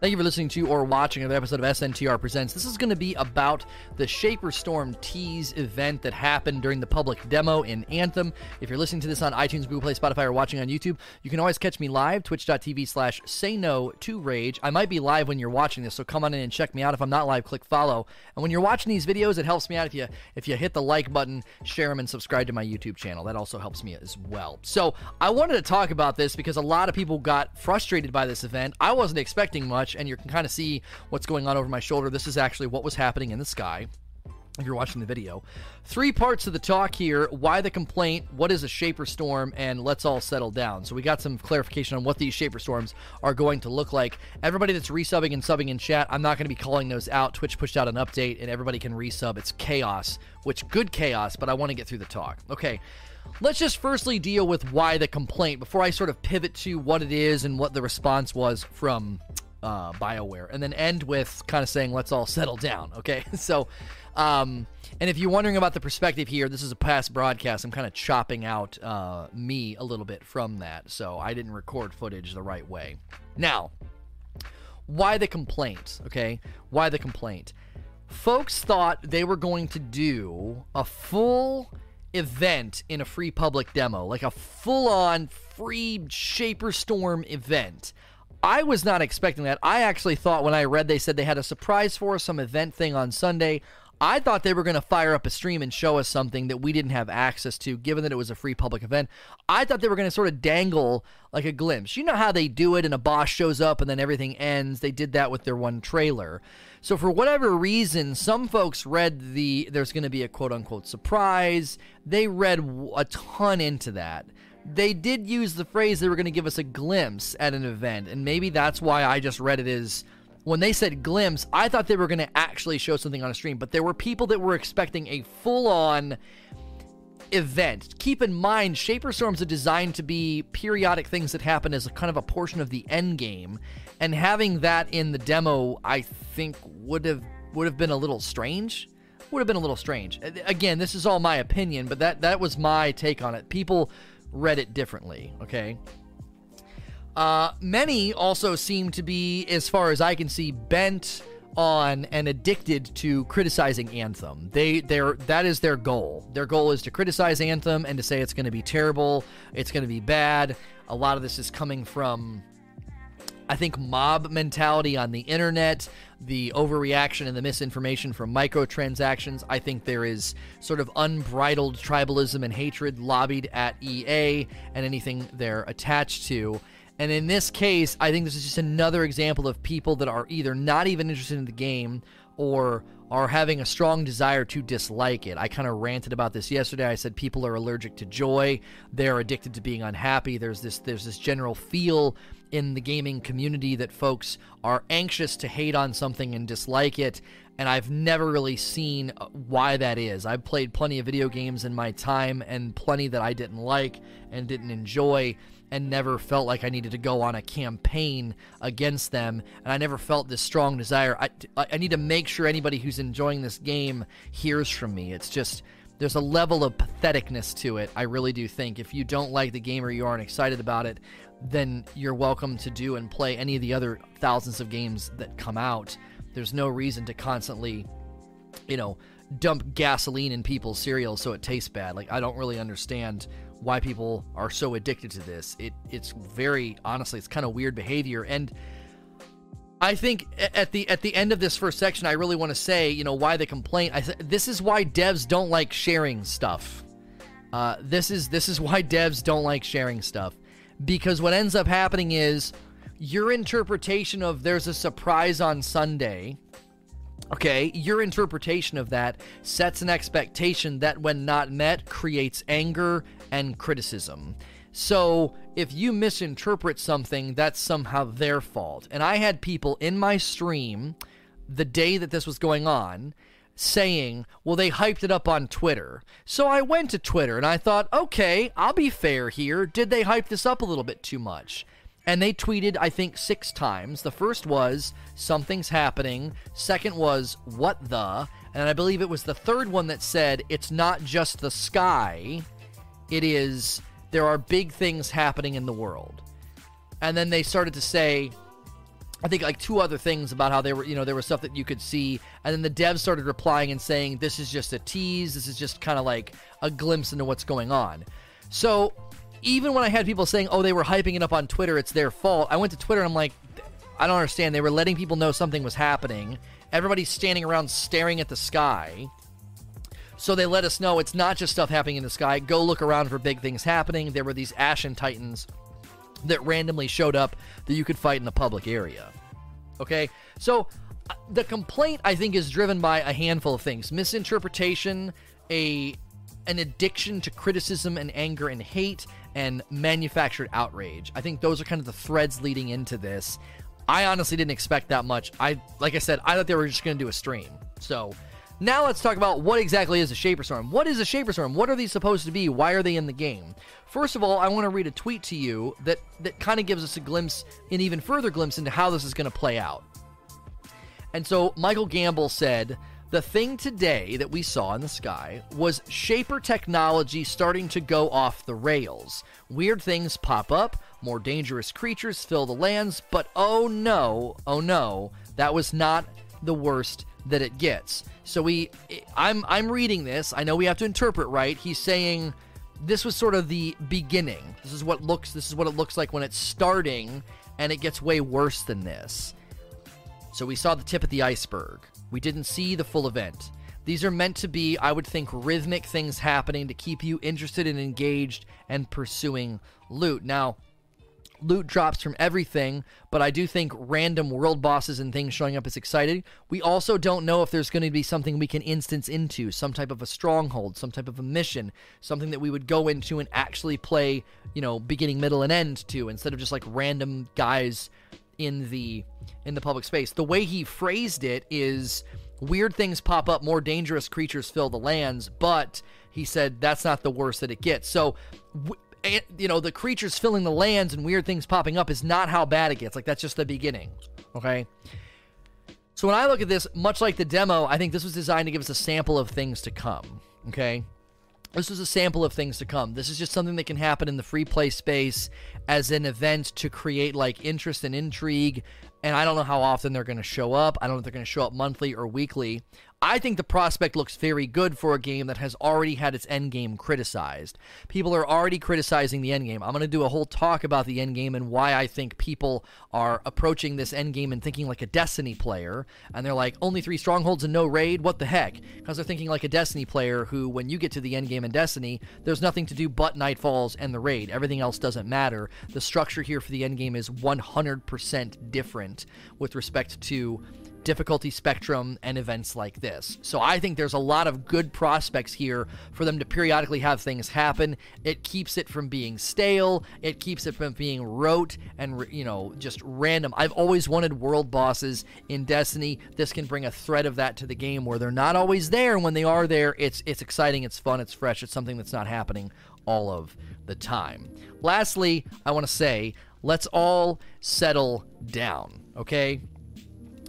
Thank you for listening to or watching another episode of SNTR Presents. This is going to be about the Shaper Storm Tease event that happened during the public demo in Anthem. If you're listening to this on iTunes, Google Play, Spotify, or watching on YouTube, you can always catch me live, twitch.tv slash say no to rage. I might be live when you're watching this, so come on in and check me out. If I'm not live, click follow. And when you're watching these videos, it helps me out if you if you hit the like button, share them, and subscribe to my YouTube channel. That also helps me as well. So I wanted to talk about this because a lot of people got frustrated by this event. I wasn't expecting much, and you can kind of see what's going on over my shoulder. This is actually what was happening in the sky if you're watching the video. Three parts of the talk here why the complaint, what is a Shaper Storm, and let's all settle down. So, we got some clarification on what these Shaper Storms are going to look like. Everybody that's resubbing and subbing in chat, I'm not going to be calling those out. Twitch pushed out an update, and everybody can resub. It's chaos, which good chaos, but I want to get through the talk. Okay. Let's just firstly deal with why the complaint before I sort of pivot to what it is and what the response was from uh, BioWare, and then end with kind of saying, let's all settle down. Okay. So, um, and if you're wondering about the perspective here, this is a past broadcast. I'm kind of chopping out uh, me a little bit from that. So I didn't record footage the right way. Now, why the complaint? Okay. Why the complaint? Folks thought they were going to do a full event in a free public demo, like a full on free Shaper Storm event. I was not expecting that. I actually thought when I read they said they had a surprise for us, some event thing on Sunday. I thought they were going to fire up a stream and show us something that we didn't have access to, given that it was a free public event. I thought they were going to sort of dangle like a glimpse. You know how they do it, and a boss shows up and then everything ends. They did that with their one trailer. So for whatever reason, some folks read the there's going to be a quote unquote surprise. They read a ton into that they did use the phrase they were going to give us a glimpse at an event, and maybe that's why I just read it as when they said glimpse, I thought they were going to actually show something on a stream, but there were people that were expecting a full on event. Keep in mind, Shaper Storms are designed to be periodic things that happen as a kind of a portion of the end game, and having that in the demo, I think would have would have been a little strange. Would have been a little strange. Again, this is all my opinion, but that that was my take on it. People read it differently, okay? Uh, many also seem to be, as far as I can see, bent on and addicted to criticizing Anthem. They their that is their goal. Their goal is to criticize Anthem and to say it's going to be terrible, it's going to be bad. A lot of this is coming from I think mob mentality on the internet, the overreaction and the misinformation from microtransactions. I think there is sort of unbridled tribalism and hatred lobbied at EA and anything they're attached to. And in this case, I think this is just another example of people that are either not even interested in the game or are having a strong desire to dislike it. I kind of ranted about this yesterday. I said people are allergic to joy. They're addicted to being unhappy. There's this there's this general feel in the gaming community that folks are anxious to hate on something and dislike it. And I've never really seen uh, why that is. I've played plenty of video games in my time and plenty that I didn't like and didn't enjoy and never felt like I needed to go on a campaign against them. And I never felt this strong desire. I, I need to make sure anybody who's enjoying this game hears from me. It's just there's a level of patheticness to it. I really do think if you don't like the game or you aren't excited about it, then you're welcome to do and play any of the other thousands of games that come out. There's no reason to constantly, you know, dump gasoline in people's cereal so it tastes bad. Like I don't really understand why people are so addicted to this. It it's very honestly, it's kind of weird behavior and I think at the at the end of this first section, I really want to say, you know, why the complaint. I th- this is why devs don't like sharing stuff. Uh, this is this is why devs don't like sharing stuff because what ends up happening is your interpretation of there's a surprise on Sunday. Okay, your interpretation of that sets an expectation that, when not met, creates anger and criticism. So, if you misinterpret something, that's somehow their fault. And I had people in my stream the day that this was going on saying, well, they hyped it up on Twitter. So I went to Twitter and I thought, okay, I'll be fair here. Did they hype this up a little bit too much? And they tweeted, I think, six times. The first was, something's happening. Second was, what the? And I believe it was the third one that said, it's not just the sky, it is, there are big things happening in the world. And then they started to say, I think like two other things about how they were, you know, there was stuff that you could see, and then the devs started replying and saying, "This is just a tease. This is just kind of like a glimpse into what's going on." So even when I had people saying, "Oh, they were hyping it up on Twitter, it's their fault," I went to Twitter and I'm like, I don't understand. They were letting people know something was happening. Everybody's standing around staring at the sky. So they let us know it's not just stuff happening in the sky. Go look around for big things happening. There were these Ashen Titans that randomly showed up that you could fight in the public area. Okay? So uh, the complaint I think is driven by a handful of things. Misinterpretation, a an addiction to criticism and anger and hate and manufactured outrage. I think those are kind of the threads leading into this. I honestly didn't expect that much. I like I said, I thought they were just going to do a stream. So now let's talk about what exactly is a Shaper Storm. What is a Shaper Storm? What are these supposed to be? Why are they in the game? First of all, I want to read a tweet to you that that kind of gives us a glimpse, an even further glimpse into how this is going to play out. And so Michael Gamble said, the thing today that we saw in the sky was Shaper technology starting to go off the rails. Weird things pop up, more dangerous creatures fill the lands, but oh no, oh no, that was not the worst that it gets. So we I'm I'm reading this. I know we have to interpret right. He's saying this was sort of the beginning. This is what looks this is what it looks like when it's starting and it gets way worse than this. So we saw the tip of the iceberg. We didn't see the full event. These are meant to be, I would think, rhythmic things happening to keep you interested and engaged and pursuing loot. Now, loot drops from everything, but I do think random world bosses and things showing up is exciting. We also don't know if there's going to be something we can instance into, some type of a stronghold, some type of a mission, something that we would go into and actually play, you know, beginning, middle, and end to instead of just like random guys in the in the public space. The way he phrased it is weird things pop up, more dangerous creatures fill the lands, but he said that's not the worst that it gets. So you know, the creatures filling the lands and weird things popping up is not how bad it gets. Like that's just the beginning. Okay? So when I look at this, much like the demo, I think this was designed to give us a sample of things to come. Okay? This is a sample of things to come. This is just something that can happen in the free play space as an event to create like interest and intrigue. And I don't know how often they're going to show up. I don't know if they're going to show up monthly or weekly. I think the prospect looks very good for a game that has already had its end game criticized. People are already criticizing the end game. I'm going to do a whole talk about the end game and why I think people are approaching this end game and thinking like a Destiny player. And they're like, only three strongholds and no raid? What the heck? Because they're thinking like a Destiny player who, when you get to the end game in Destiny, there's nothing to do but Nightfalls and the raid. Everything else doesn't matter. The structure here for the end game is 100% different with respect to difficulty spectrum and events like this. So I think there's a lot of good prospects here for them to periodically have things happen. It keeps it from being stale, it keeps it from being rote and you know, just random. I've always wanted world bosses in Destiny. This can bring a thread of that to the game where they're not always there and when they are there, it's it's exciting, it's fun, it's fresh. It's something that's not happening all of the time. Lastly, I want to say, let's all settle down, okay?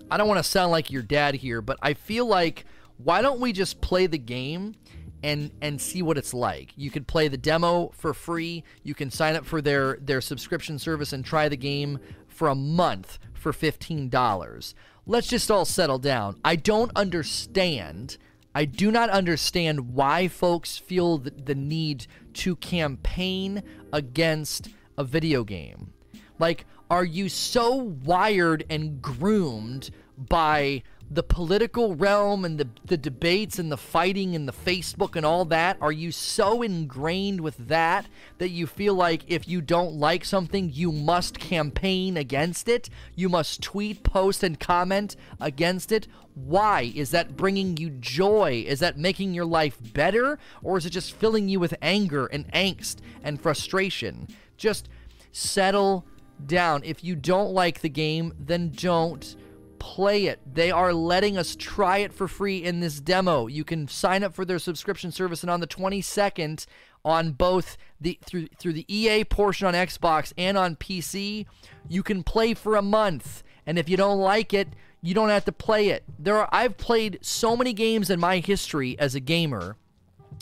I don't want to sound like your dad here, but I feel like why don't we just play the game and and see what it's like. You could play the demo for free. You can sign up for their their subscription service and try the game for a month for $15. Let's just all settle down. I don't understand. I do not understand why folks feel the, the need to campaign against a video game. Like are you so wired and groomed by the political realm and the, the debates and the fighting and the Facebook and all that? Are you so ingrained with that that you feel like if you don't like something, you must campaign against it? You must tweet, post, and comment against it? Why? Is that bringing you joy? Is that making your life better? Or is it just filling you with anger and angst and frustration? Just settle down. If you don't like the game, then don't play it. They are letting us try it for free in this demo. You can sign up for their subscription service and on the 22nd on both the through through the EA portion on Xbox and on PC, you can play for a month. And if you don't like it, you don't have to play it. There are I've played so many games in my history as a gamer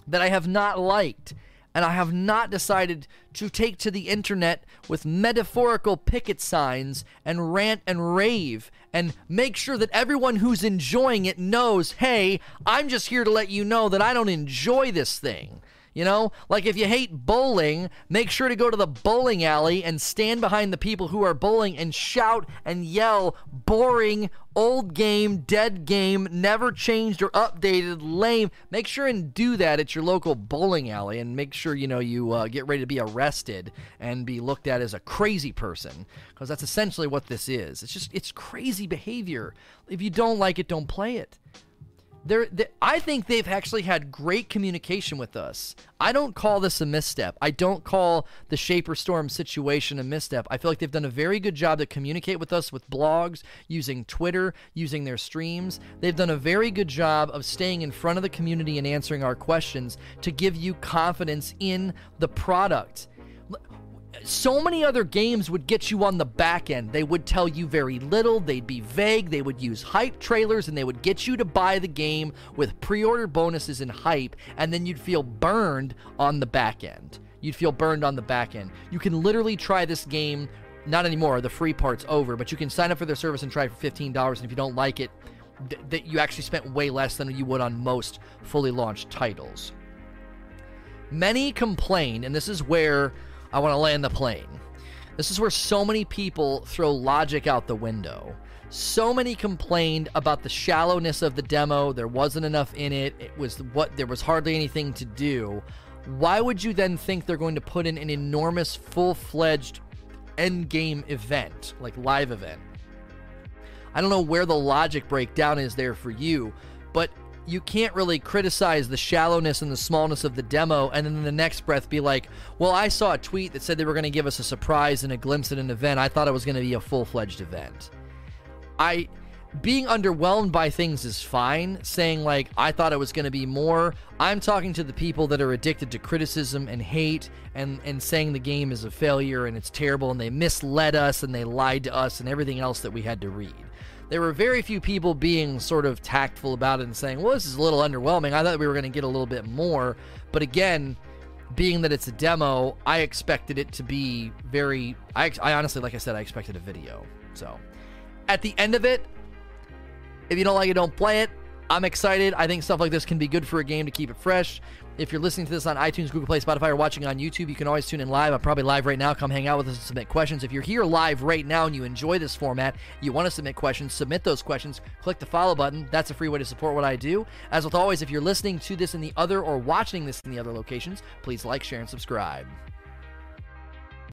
that I have not liked and I have not decided to take to the internet with metaphorical picket signs and rant and rave and make sure that everyone who's enjoying it knows hey, I'm just here to let you know that I don't enjoy this thing. You know, like if you hate bowling, make sure to go to the bowling alley and stand behind the people who are bowling and shout and yell, boring, old game, dead game, never changed or updated, lame. Make sure and do that at your local bowling alley and make sure, you know, you uh, get ready to be arrested and be looked at as a crazy person because that's essentially what this is. It's just, it's crazy behavior. If you don't like it, don't play it. They're, they, I think they've actually had great communication with us. I don't call this a misstep. I don't call the Shaper Storm situation a misstep. I feel like they've done a very good job to communicate with us with blogs, using Twitter, using their streams. They've done a very good job of staying in front of the community and answering our questions to give you confidence in the product so many other games would get you on the back end. They would tell you very little, they'd be vague, they would use hype trailers, and they would get you to buy the game with pre order bonuses and hype, and then you'd feel burned on the back end. You'd feel burned on the back end. You can literally try this game, not anymore, the free part's over, but you can sign up for their service and try for $15, and if you don't like it, that you actually spent way less than you would on most fully launched titles. Many complain, and this is where I want to land the plane. This is where so many people throw logic out the window. So many complained about the shallowness of the demo. There wasn't enough in it. It was what there was hardly anything to do. Why would you then think they're going to put in an enormous full-fledged end game event, like live event? I don't know where the logic breakdown is there for you, but you can't really criticize the shallowness and the smallness of the demo and then the next breath be like, well, I saw a tweet that said they were going to give us a surprise and a glimpse at an event. I thought it was going to be a full fledged event. I. Being underwhelmed by things is fine. Saying, like, I thought it was going to be more. I'm talking to the people that are addicted to criticism and hate and, and saying the game is a failure and it's terrible and they misled us and they lied to us and everything else that we had to read there were very few people being sort of tactful about it and saying, well, this is a little underwhelming. I thought we were going to get a little bit more. But again, being that it's a demo, I expected it to be very. I, I honestly, like I said, I expected a video. So at the end of it, if you don't like it, don't play it. I'm excited. I think stuff like this can be good for a game to keep it fresh. If you're listening to this on iTunes, Google Play, Spotify, or watching on YouTube, you can always tune in live. I'm probably live right now. Come hang out with us and submit questions. If you're here live right now and you enjoy this format, you want to submit questions, submit those questions. Click the follow button. That's a free way to support what I do. As with always, if you're listening to this in the other or watching this in the other locations, please like, share, and subscribe.